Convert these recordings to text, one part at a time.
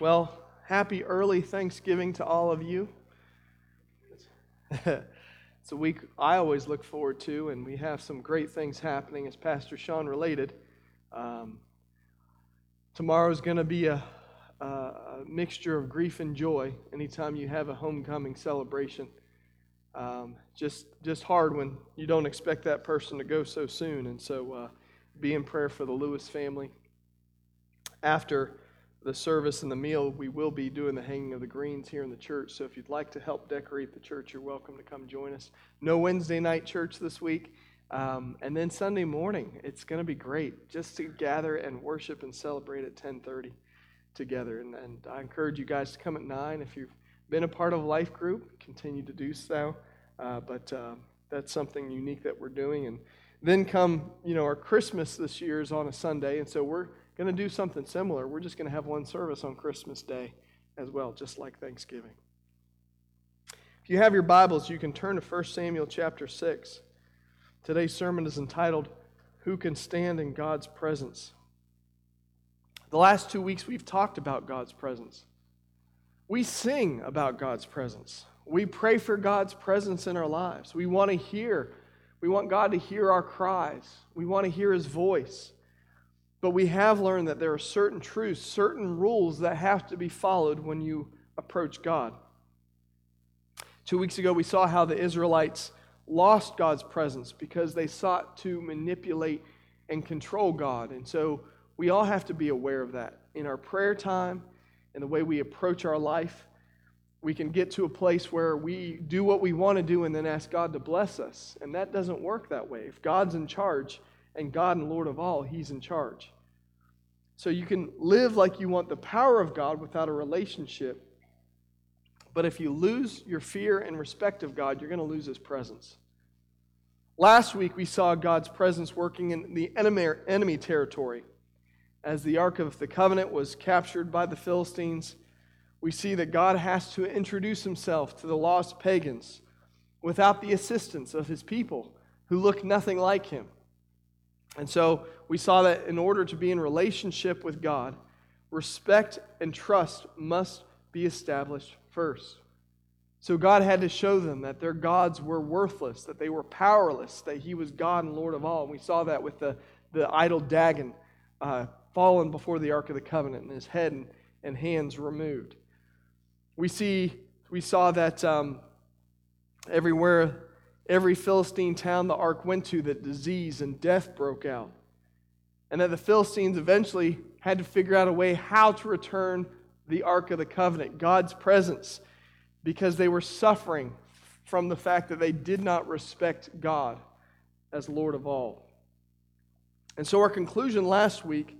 Well, happy early Thanksgiving to all of you. it's a week I always look forward to, and we have some great things happening, as Pastor Sean related. Um, tomorrow is going to be a, a, a, mixture of grief and joy anytime you have a homecoming celebration. Um, just, just hard when you don't expect that person to go so soon, and so uh, be in prayer for the Lewis family. After the service and the meal, we will be doing the hanging of the greens here in the church. So if you'd like to help decorate the church, you're welcome to come join us. No Wednesday night church this week. Um, and then Sunday morning, it's going to be great just to gather and worship and celebrate at 1030 together. And, and I encourage you guys to come at 9. If you've been a part of life group, continue to do so. Uh, but uh, that's something unique that we're doing. And then come, you know, our Christmas this year is on a Sunday. And so we're going to do something similar. We're just going to have one service on Christmas Day as well, just like Thanksgiving. If you have your Bibles, you can turn to 1 Samuel chapter 6. Today's sermon is entitled, Who Can Stand in God's Presence? The last two weeks, we've talked about God's presence. We sing about God's presence. We pray for God's presence in our lives. We want to hear, we want God to hear our cries. We want to hear His voice. But we have learned that there are certain truths, certain rules that have to be followed when you approach God. Two weeks ago, we saw how the Israelites lost God's presence because they sought to manipulate and control God. And so we all have to be aware of that. In our prayer time and the way we approach our life, we can get to a place where we do what we want to do and then ask God to bless us. And that doesn't work that way. If God's in charge and God and Lord of all, He's in charge. So you can live like you want the power of God without a relationship. But if you lose your fear and respect of God, you're going to lose His presence. Last week, we saw God's presence working in the enemy territory. As the Ark of the Covenant was captured by the Philistines, we see that God has to introduce Himself to the lost pagans without the assistance of His people who look nothing like Him. And so we saw that in order to be in relationship with God, respect and trust must be established first. So God had to show them that their gods were worthless, that they were powerless, that He was God and Lord of all. And we saw that with the, the idol Dagon uh, fallen before the Ark of the Covenant and his head and, and hands removed. We see we saw that um, everywhere every Philistine town the ark went to that disease and death broke out. And that the Philistines eventually had to figure out a way how to return the Ark of the Covenant, God's presence, because they were suffering from the fact that they did not respect God as Lord of all. And so, our conclusion last week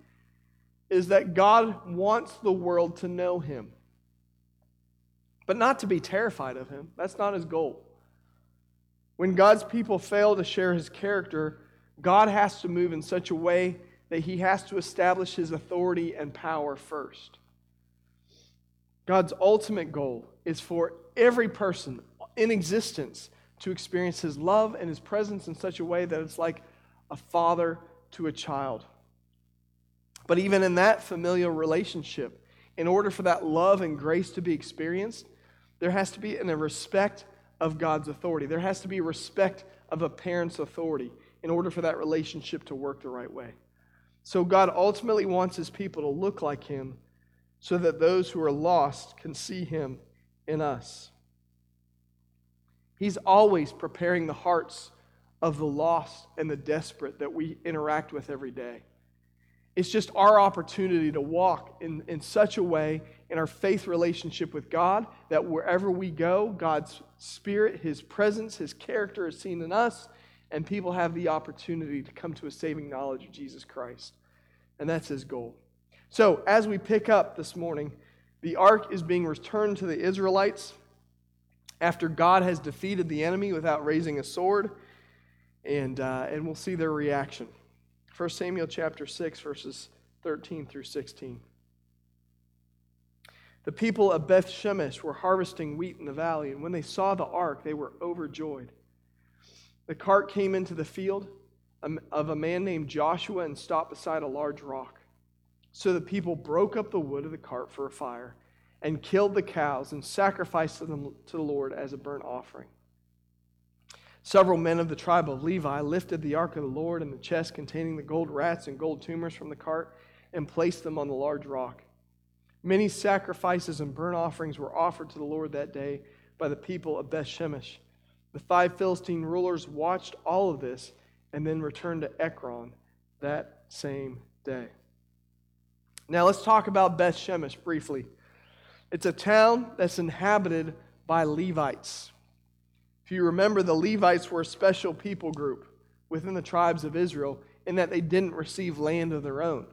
is that God wants the world to know Him, but not to be terrified of Him. That's not His goal. When God's people fail to share his character, God has to move in such a way that he has to establish his authority and power first. God's ultimate goal is for every person in existence to experience his love and his presence in such a way that it's like a father to a child. But even in that familial relationship, in order for that love and grace to be experienced, there has to be a respect of God's authority. There has to be respect of a parent's authority in order for that relationship to work the right way. So, God ultimately wants his people to look like him so that those who are lost can see him in us. He's always preparing the hearts of the lost and the desperate that we interact with every day. It's just our opportunity to walk in, in such a way in our faith relationship with God that wherever we go, God's Spirit, His presence, His character is seen in us, and people have the opportunity to come to a saving knowledge of Jesus Christ. And that's His goal. So, as we pick up this morning, the ark is being returned to the Israelites after God has defeated the enemy without raising a sword, and, uh, and we'll see their reaction. 1 Samuel chapter 6, verses 13 through 16. The people of Beth Shemesh were harvesting wheat in the valley, and when they saw the ark, they were overjoyed. The cart came into the field of a man named Joshua and stopped beside a large rock. So the people broke up the wood of the cart for a fire and killed the cows and sacrificed them to the Lord as a burnt offering. Several men of the tribe of Levi lifted the ark of the Lord and the chest containing the gold rats and gold tumors from the cart and placed them on the large rock. Many sacrifices and burnt offerings were offered to the Lord that day by the people of Beth Shemesh. The five Philistine rulers watched all of this and then returned to Ekron that same day. Now let's talk about Beth Shemesh briefly. It's a town that's inhabited by Levites. If you remember, the Levites were a special people group within the tribes of Israel in that they didn't receive land of their own.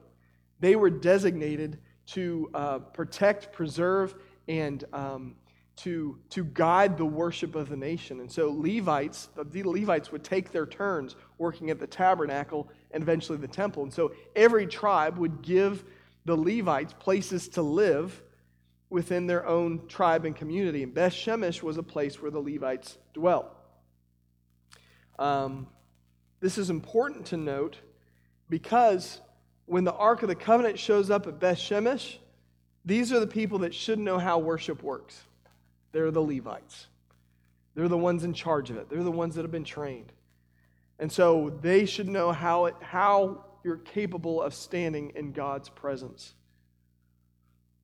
They were designated to uh, protect, preserve, and um, to, to guide the worship of the nation. And so Levites, the Levites would take their turns working at the tabernacle and eventually the temple. And so every tribe would give the Levites places to live within their own tribe and community. And Beth Shemesh was a place where the Levites dwelt. Um, this is important to note because when the Ark of the Covenant shows up at Beth Shemesh, these are the people that should know how worship works. They're the Levites. They're the ones in charge of it. They're the ones that have been trained. And so they should know how, it, how you're capable of standing in God's presence.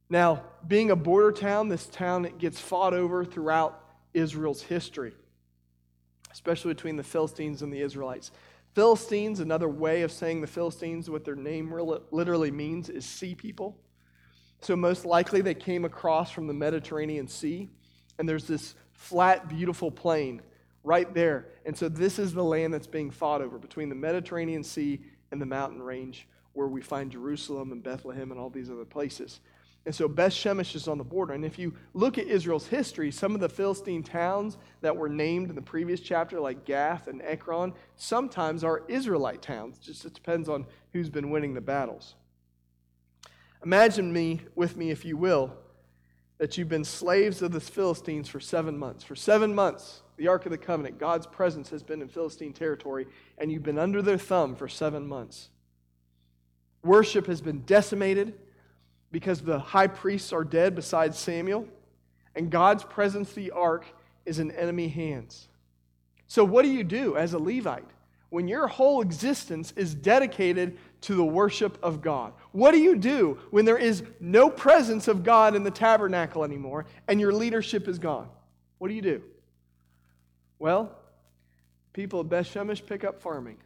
Now, being a border town, this town gets fought over throughout Israel's history, especially between the Philistines and the Israelites. Philistines, another way of saying the Philistines, what their name literally means is sea people. So, most likely, they came across from the Mediterranean Sea, and there's this flat, beautiful plain right there. And so, this is the land that's being fought over between the Mediterranean Sea and the mountain range where we find Jerusalem and Bethlehem and all these other places. And so Beth Shemesh is on the border. And if you look at Israel's history, some of the Philistine towns that were named in the previous chapter, like Gath and Ekron, sometimes are Israelite towns. Just it depends on who's been winning the battles. Imagine me with me, if you will, that you've been slaves of the Philistines for seven months. For seven months, the Ark of the Covenant, God's presence has been in Philistine territory, and you've been under their thumb for seven months. Worship has been decimated because the high priests are dead besides Samuel, and God's presence, the ark, is in enemy hands. So, what do you do as a Levite when your whole existence is dedicated to the worship of God? What do you do when there is no presence of God in the tabernacle anymore and your leadership is gone? What do you do? Well, people of Beth Shemesh pick up farming.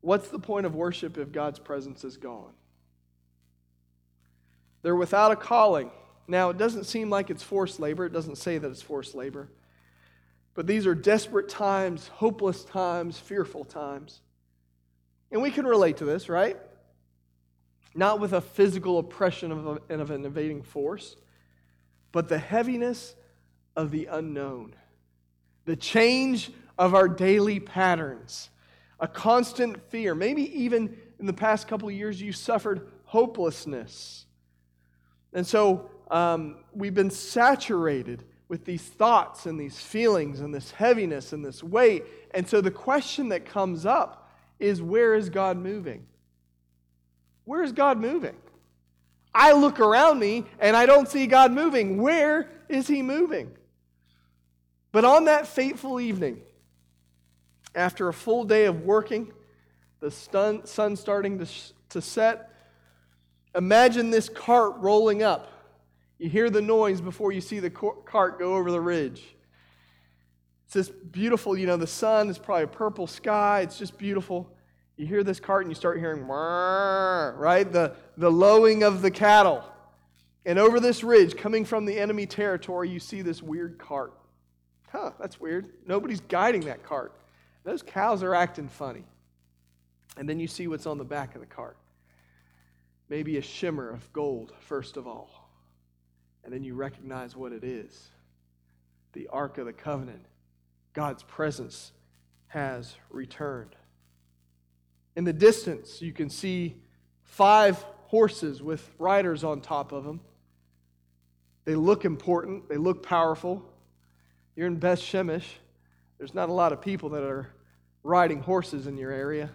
What's the point of worship if God's presence is gone? They're without a calling. Now, it doesn't seem like it's forced labor. It doesn't say that it's forced labor. But these are desperate times, hopeless times, fearful times. And we can relate to this, right? Not with a physical oppression of, a, of an invading force, but the heaviness of the unknown, the change of our daily patterns, a constant fear. Maybe even in the past couple of years, you suffered hopelessness. And so um, we've been saturated with these thoughts and these feelings and this heaviness and this weight. And so the question that comes up is where is God moving? Where is God moving? I look around me and I don't see God moving. Where is He moving? But on that fateful evening, after a full day of working, the sun, sun starting to, to set, imagine this cart rolling up. You hear the noise before you see the cart go over the ridge. It's this beautiful, you know, the sun is probably a purple sky. It's just beautiful. You hear this cart and you start hearing, right? The, the lowing of the cattle. And over this ridge, coming from the enemy territory, you see this weird cart. Huh, that's weird. Nobody's guiding that cart. Those cows are acting funny. And then you see what's on the back of the cart. Maybe a shimmer of gold, first of all. And then you recognize what it is the Ark of the Covenant. God's presence has returned. In the distance, you can see five horses with riders on top of them. They look important, they look powerful. You're in Beth Shemesh. There's not a lot of people that are riding horses in your area.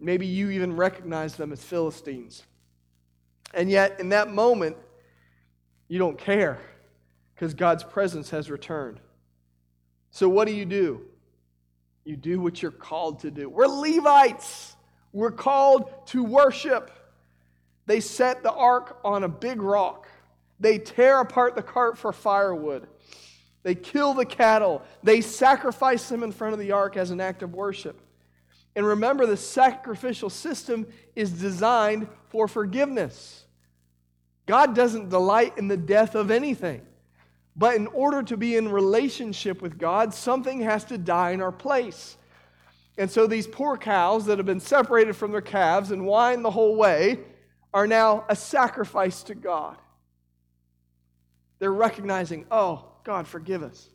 Maybe you even recognize them as Philistines. And yet, in that moment, you don't care because God's presence has returned. So, what do you do? You do what you're called to do. We're Levites, we're called to worship. They set the ark on a big rock, they tear apart the cart for firewood. They kill the cattle. They sacrifice them in front of the ark as an act of worship. And remember, the sacrificial system is designed for forgiveness. God doesn't delight in the death of anything. But in order to be in relationship with God, something has to die in our place. And so these poor cows that have been separated from their calves and whined the whole way are now a sacrifice to God. They're recognizing, oh, God, forgive us.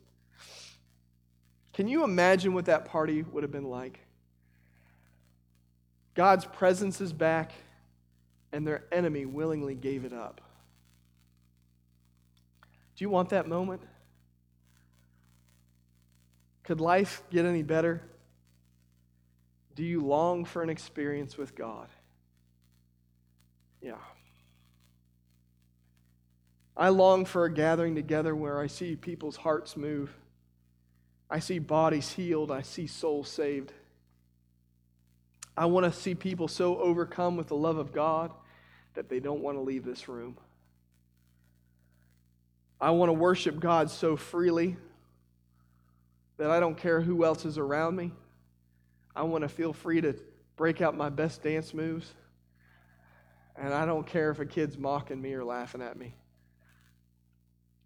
Can you imagine what that party would have been like? God's presence is back, and their enemy willingly gave it up. Do you want that moment? Could life get any better? Do you long for an experience with God? Yeah. I long for a gathering together where I see people's hearts move. I see bodies healed. I see souls saved. I want to see people so overcome with the love of God that they don't want to leave this room. I want to worship God so freely that I don't care who else is around me. I want to feel free to break out my best dance moves. And I don't care if a kid's mocking me or laughing at me.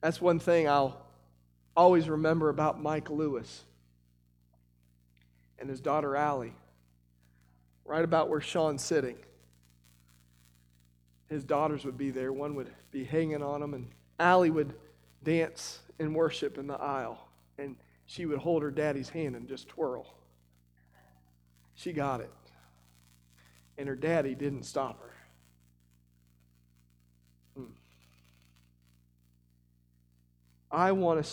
That's one thing I'll always remember about Mike Lewis and his daughter Allie, right about where Sean's sitting. His daughters would be there. One would be hanging on him, and Allie would dance and worship in the aisle, and she would hold her daddy's hand and just twirl. She got it. And her daddy didn't stop her. Hmm. I want to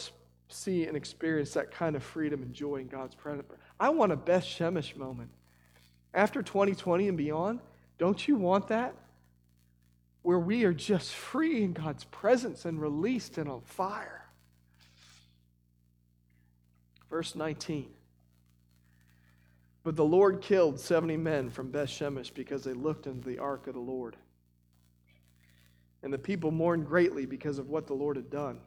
see and experience that kind of freedom and joy in God's presence. I want a Beth Shemesh moment. After 2020 and beyond, don't you want that? Where we are just free in God's presence and released and on fire. Verse 19. But the Lord killed 70 men from Beth Shemesh because they looked into the ark of the Lord. And the people mourned greatly because of what the Lord had done.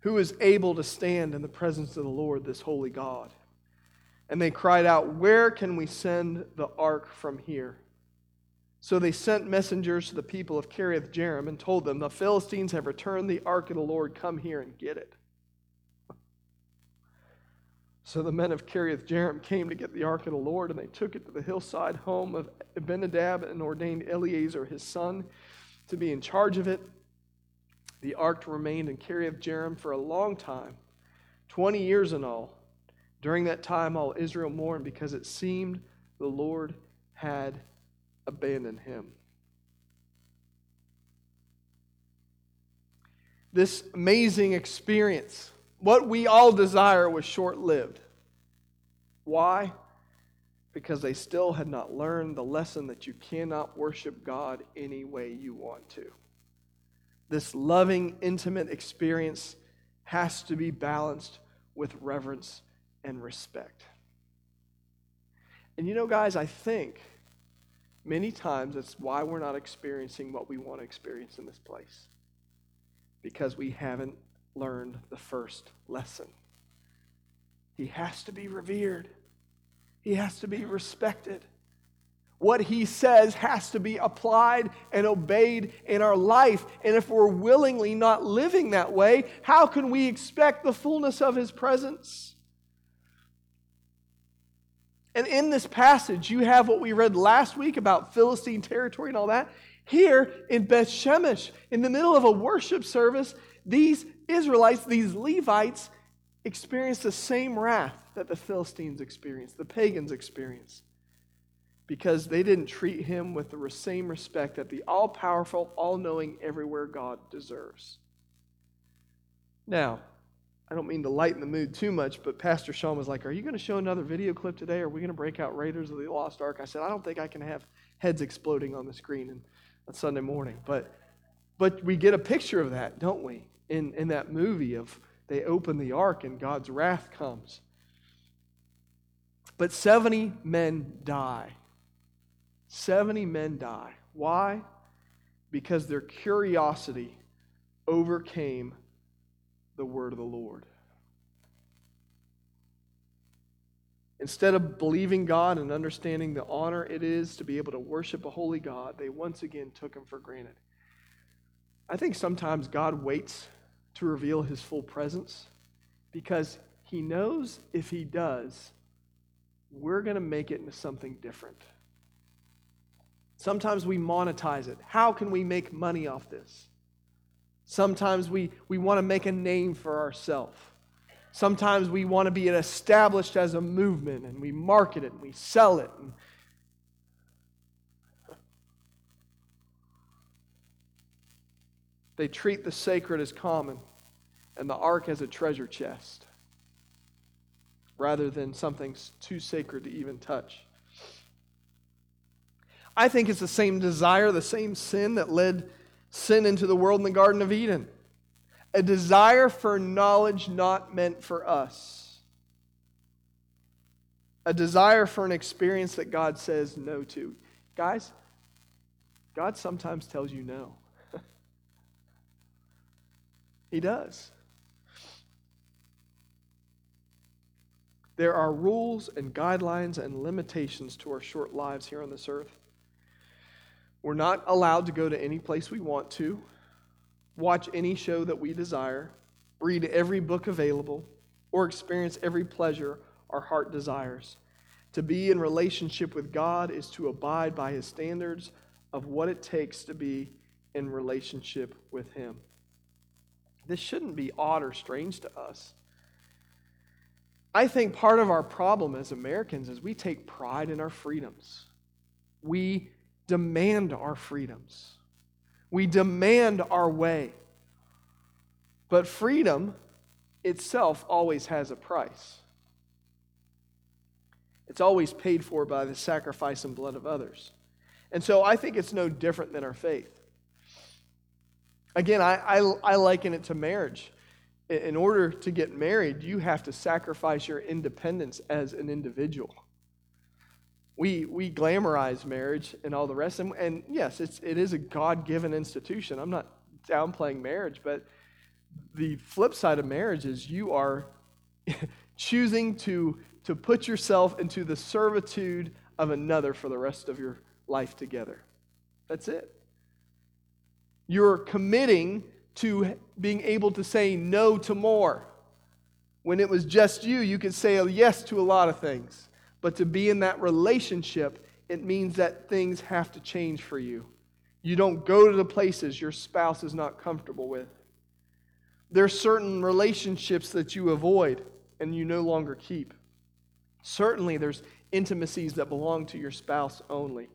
Who is able to stand in the presence of the Lord, this holy God? And they cried out, Where can we send the ark from here? So they sent messengers to the people of Kiriath Jearim and told them, The Philistines have returned the ark of the Lord. Come here and get it. So the men of Kiriath Jearim came to get the ark of the Lord, and they took it to the hillside home of Abinadab and ordained Eleazar his son to be in charge of it. The ark remained in Kiriath Jearim for a long time, 20 years in all. During that time, all Israel mourned because it seemed the Lord had abandon him. This amazing experience, what we all desire, was short lived. Why? Because they still had not learned the lesson that you cannot worship God any way you want to. This loving, intimate experience has to be balanced with reverence and respect. And you know, guys, I think Many times, that's why we're not experiencing what we want to experience in this place. Because we haven't learned the first lesson. He has to be revered, he has to be respected. What he says has to be applied and obeyed in our life. And if we're willingly not living that way, how can we expect the fullness of his presence? And in this passage, you have what we read last week about Philistine territory and all that. Here in Beth Shemesh, in the middle of a worship service, these Israelites, these Levites, experienced the same wrath that the Philistines experienced, the pagans experienced, because they didn't treat him with the same respect that the all powerful, all knowing, everywhere God deserves. Now, I don't mean to lighten the mood too much, but Pastor Sean was like, Are you going to show another video clip today? Are we going to break out Raiders of the Lost Ark? I said, I don't think I can have heads exploding on the screen on Sunday morning. But, but we get a picture of that, don't we? In, in that movie of they open the ark and God's wrath comes. But 70 men die. 70 men die. Why? Because their curiosity overcame the word of the Lord. Instead of believing God and understanding the honor it is to be able to worship a holy God, they once again took him for granted. I think sometimes God waits to reveal his full presence because he knows if he does, we're going to make it into something different. Sometimes we monetize it. How can we make money off this? Sometimes we, we want to make a name for ourselves. Sometimes we want to be established as a movement and we market it and we sell it. And they treat the sacred as common and the ark as a treasure chest rather than something too sacred to even touch. I think it's the same desire, the same sin that led sin into the world in the Garden of Eden. A desire for knowledge not meant for us. A desire for an experience that God says no to. Guys, God sometimes tells you no. he does. There are rules and guidelines and limitations to our short lives here on this earth. We're not allowed to go to any place we want to, watch any show that we desire, read every book available, or experience every pleasure our heart desires. To be in relationship with God is to abide by his standards of what it takes to be in relationship with him. This shouldn't be odd or strange to us. I think part of our problem as Americans is we take pride in our freedoms. We demand our freedoms. We demand our way. But freedom itself always has a price. It's always paid for by the sacrifice and blood of others. And so I think it's no different than our faith. Again, I, I, I liken it to marriage. In order to get married, you have to sacrifice your independence as an individual we, we glamorize marriage and all the rest. And, and yes, it's, it is a God given institution. I'm not downplaying marriage, but the flip side of marriage is you are choosing to, to put yourself into the servitude of another for the rest of your life together. That's it. You're committing to being able to say no to more. When it was just you, you could say yes to a lot of things. But to be in that relationship, it means that things have to change for you. You don't go to the places your spouse is not comfortable with. There are certain relationships that you avoid and you no longer keep. Certainly, there's intimacies that belong to your spouse only.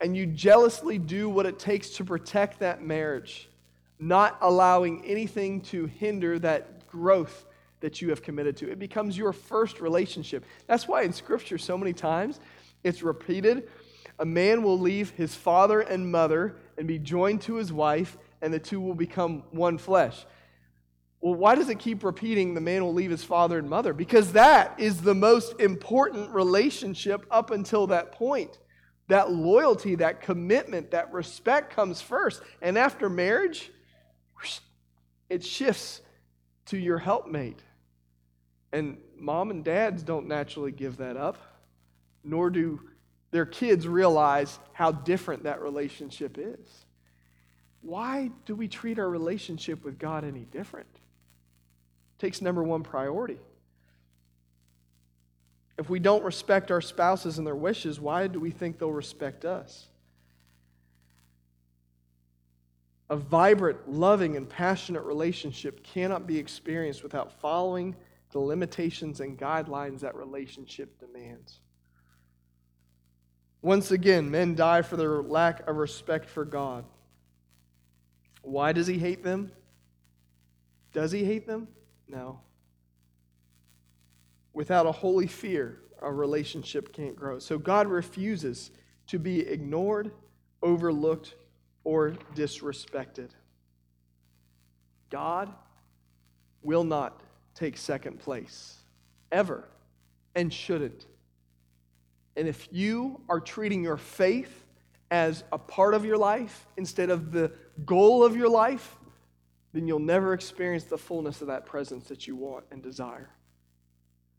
And you jealously do what it takes to protect that marriage, not allowing anything to hinder that growth that you have committed to. It becomes your first relationship. That's why in Scripture, so many times it's repeated a man will leave his father and mother and be joined to his wife, and the two will become one flesh. Well, why does it keep repeating the man will leave his father and mother? Because that is the most important relationship up until that point. That loyalty, that commitment, that respect comes first. And after marriage, it shifts to your helpmate. And mom and dads don't naturally give that up, nor do their kids realize how different that relationship is. Why do we treat our relationship with God any different? It takes number one priority. If we don't respect our spouses and their wishes, why do we think they'll respect us? A vibrant, loving, and passionate relationship cannot be experienced without following the limitations and guidelines that relationship demands. Once again, men die for their lack of respect for God. Why does he hate them? Does he hate them? No. Without a holy fear, a relationship can't grow. So God refuses to be ignored, overlooked, or disrespected. God will not take second place, ever, and shouldn't. And if you are treating your faith as a part of your life instead of the goal of your life, then you'll never experience the fullness of that presence that you want and desire.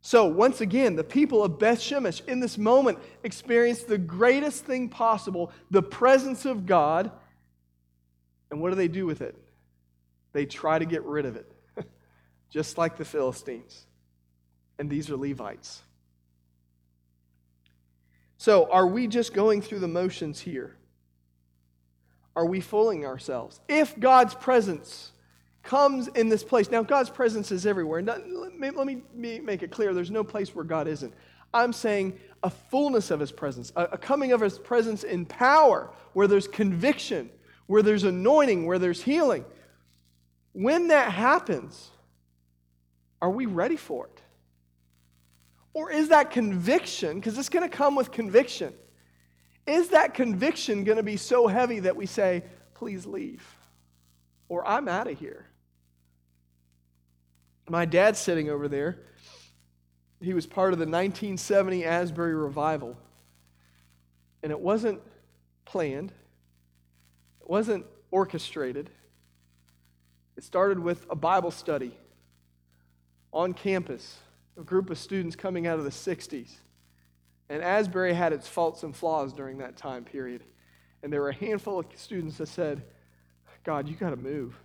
So, once again, the people of Beth Shemesh in this moment experience the greatest thing possible the presence of God. And what do they do with it? They try to get rid of it, just like the Philistines. And these are Levites. So, are we just going through the motions here? Are we fooling ourselves? If God's presence comes in this place, now God's presence is everywhere. And let me make it clear there's no place where God isn't. I'm saying a fullness of His presence, a coming of His presence in power, where there's conviction, where there's anointing, where there's healing. When that happens, are we ready for it? Or is that conviction, because it's going to come with conviction, is that conviction going to be so heavy that we say, please leave? Or I'm out of here? My dad's sitting over there. He was part of the 1970 Asbury revival. And it wasn't planned, it wasn't orchestrated. It started with a Bible study on campus a group of students coming out of the 60s. And Asbury had its faults and flaws during that time period. And there were a handful of students that said, God, you got to move.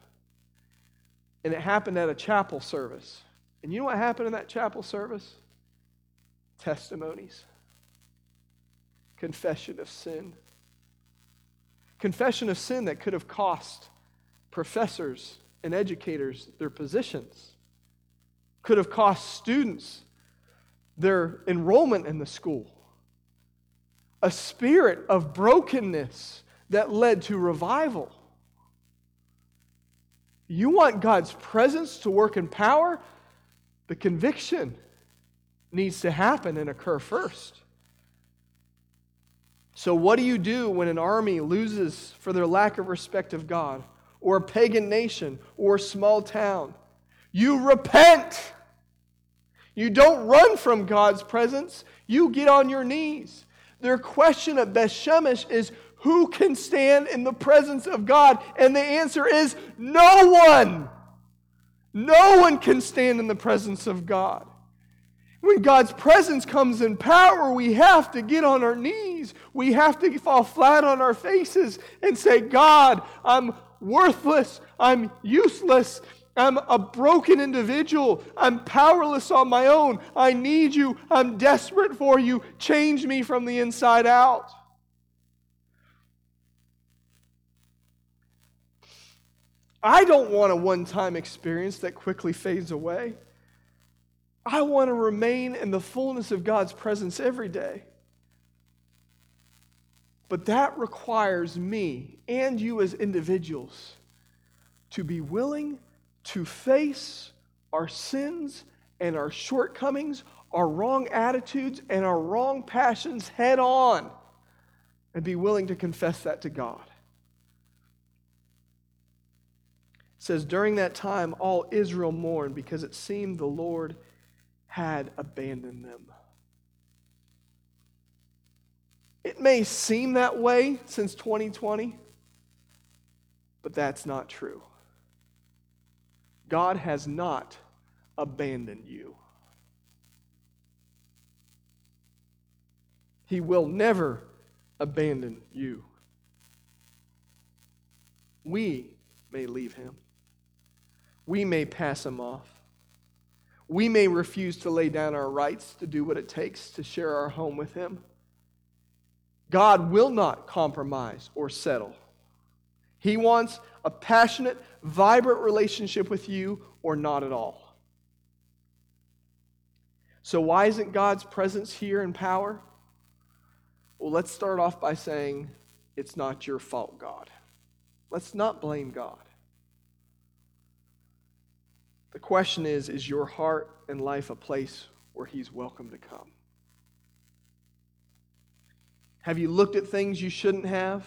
And it happened at a chapel service. And you know what happened in that chapel service? Testimonies, confession of sin. Confession of sin that could have cost professors and educators their positions could have cost students their enrollment in the school. A spirit of brokenness that led to revival. You want God's presence to work in power? The conviction needs to happen and occur first. So, what do you do when an army loses for their lack of respect of God, or a pagan nation, or a small town? You repent. You don't run from God's presence, you get on your knees. Their question at Bethshemesh is who can stand in the presence of God? And the answer is no one. No one can stand in the presence of God. When God's presence comes in power, we have to get on our knees. We have to fall flat on our faces and say, God, I'm worthless. I'm useless. I'm a broken individual. I'm powerless on my own. I need you. I'm desperate for you. Change me from the inside out. I don't want a one time experience that quickly fades away. I want to remain in the fullness of God's presence every day. But that requires me and you as individuals to be willing to face our sins and our shortcomings, our wrong attitudes, and our wrong passions head on and be willing to confess that to God. It says, During that time, all Israel mourned because it seemed the Lord had abandoned them. It may seem that way since 2020, but that's not true. God has not abandoned you. He will never abandon you. We may leave him. We may pass him off. We may refuse to lay down our rights to do what it takes to share our home with him. God will not compromise or settle. He wants a passionate, vibrant relationship with you or not at all. So, why isn't God's presence here in power? Well, let's start off by saying it's not your fault, God. Let's not blame God. The question is Is your heart and life a place where He's welcome to come? Have you looked at things you shouldn't have?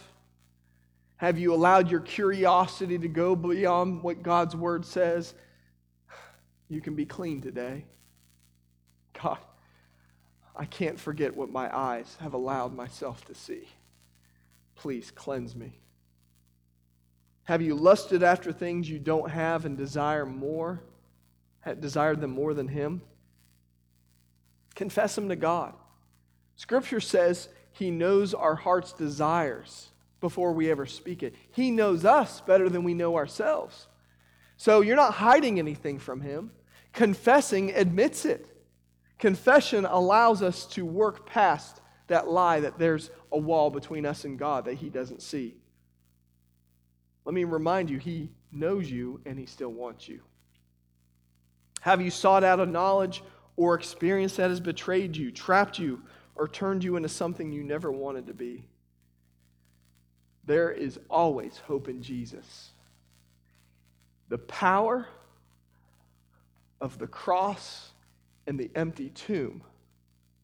Have you allowed your curiosity to go beyond what God's word says? You can be clean today. God, I can't forget what my eyes have allowed myself to see. Please cleanse me. Have you lusted after things you don't have and desire more? Desired them more than Him? Confess them to God. Scripture says He knows our heart's desires before we ever speak it. He knows us better than we know ourselves. So you're not hiding anything from Him. Confessing admits it. Confession allows us to work past that lie that there's a wall between us and God that He doesn't see. Let me remind you, He knows you and He still wants you. Have you sought out a knowledge or experience that has betrayed you, trapped you, or turned you into something you never wanted to be? There is always hope in Jesus. The power of the cross and the empty tomb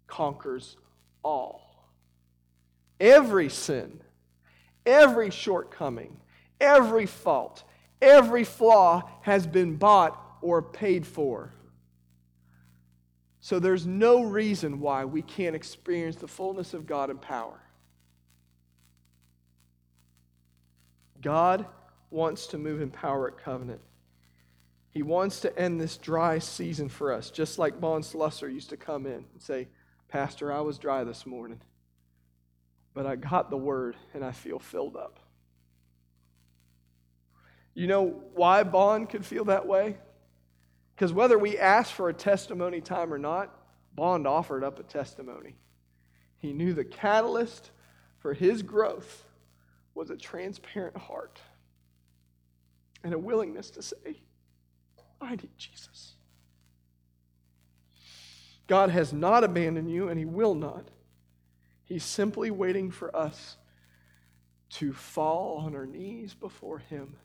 conquers all. Every sin, every shortcoming, every fault, every flaw has been bought or paid for. So there's no reason why we can't experience the fullness of God and power. God wants to move in power at covenant. He wants to end this dry season for us, just like Bond Slusser used to come in and say, Pastor, I was dry this morning, but I got the word and I feel filled up. You know why Bond could feel that way? Because whether we asked for a testimony time or not, Bond offered up a testimony. He knew the catalyst for his growth was a transparent heart and a willingness to say, I need Jesus. God has not abandoned you, and He will not. He's simply waiting for us to fall on our knees before Him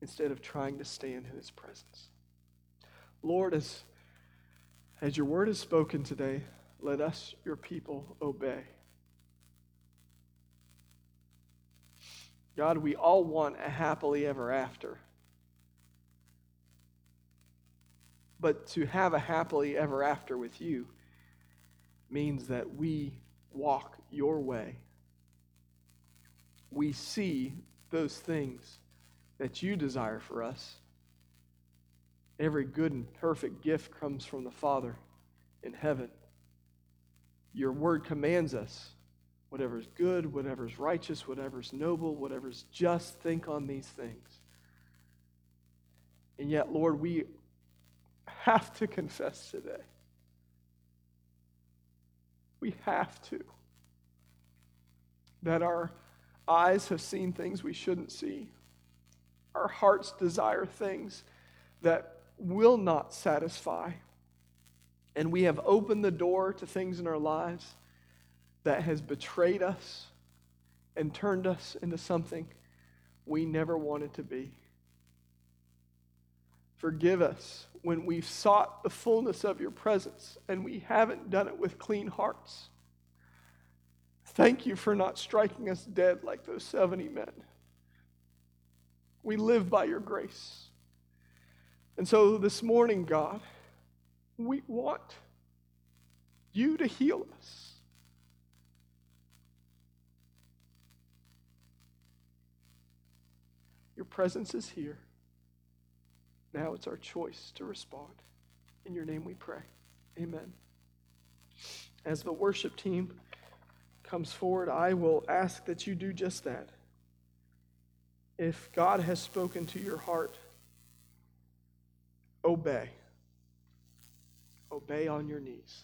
instead of trying to stand in His presence. Lord, as, as your word is spoken today, let us, your people, obey. God, we all want a happily ever after. But to have a happily ever after with you means that we walk your way. We see those things that you desire for us. Every good and perfect gift comes from the Father in heaven. Your word commands us whatever is good, whatever is righteous, whatever is noble, whatever is just, think on these things. And yet, Lord, we have to confess today. We have to. That our eyes have seen things we shouldn't see. Our hearts desire things that will not satisfy. And we have opened the door to things in our lives that has betrayed us and turned us into something we never wanted to be. Forgive us when we've sought the fullness of your presence and we haven't done it with clean hearts. Thank you for not striking us dead like those 70 men. We live by your grace. And so this morning, God, we want you to heal us. Presence is here. Now it's our choice to respond. In your name we pray. Amen. As the worship team comes forward, I will ask that you do just that. If God has spoken to your heart, obey. Obey on your knees.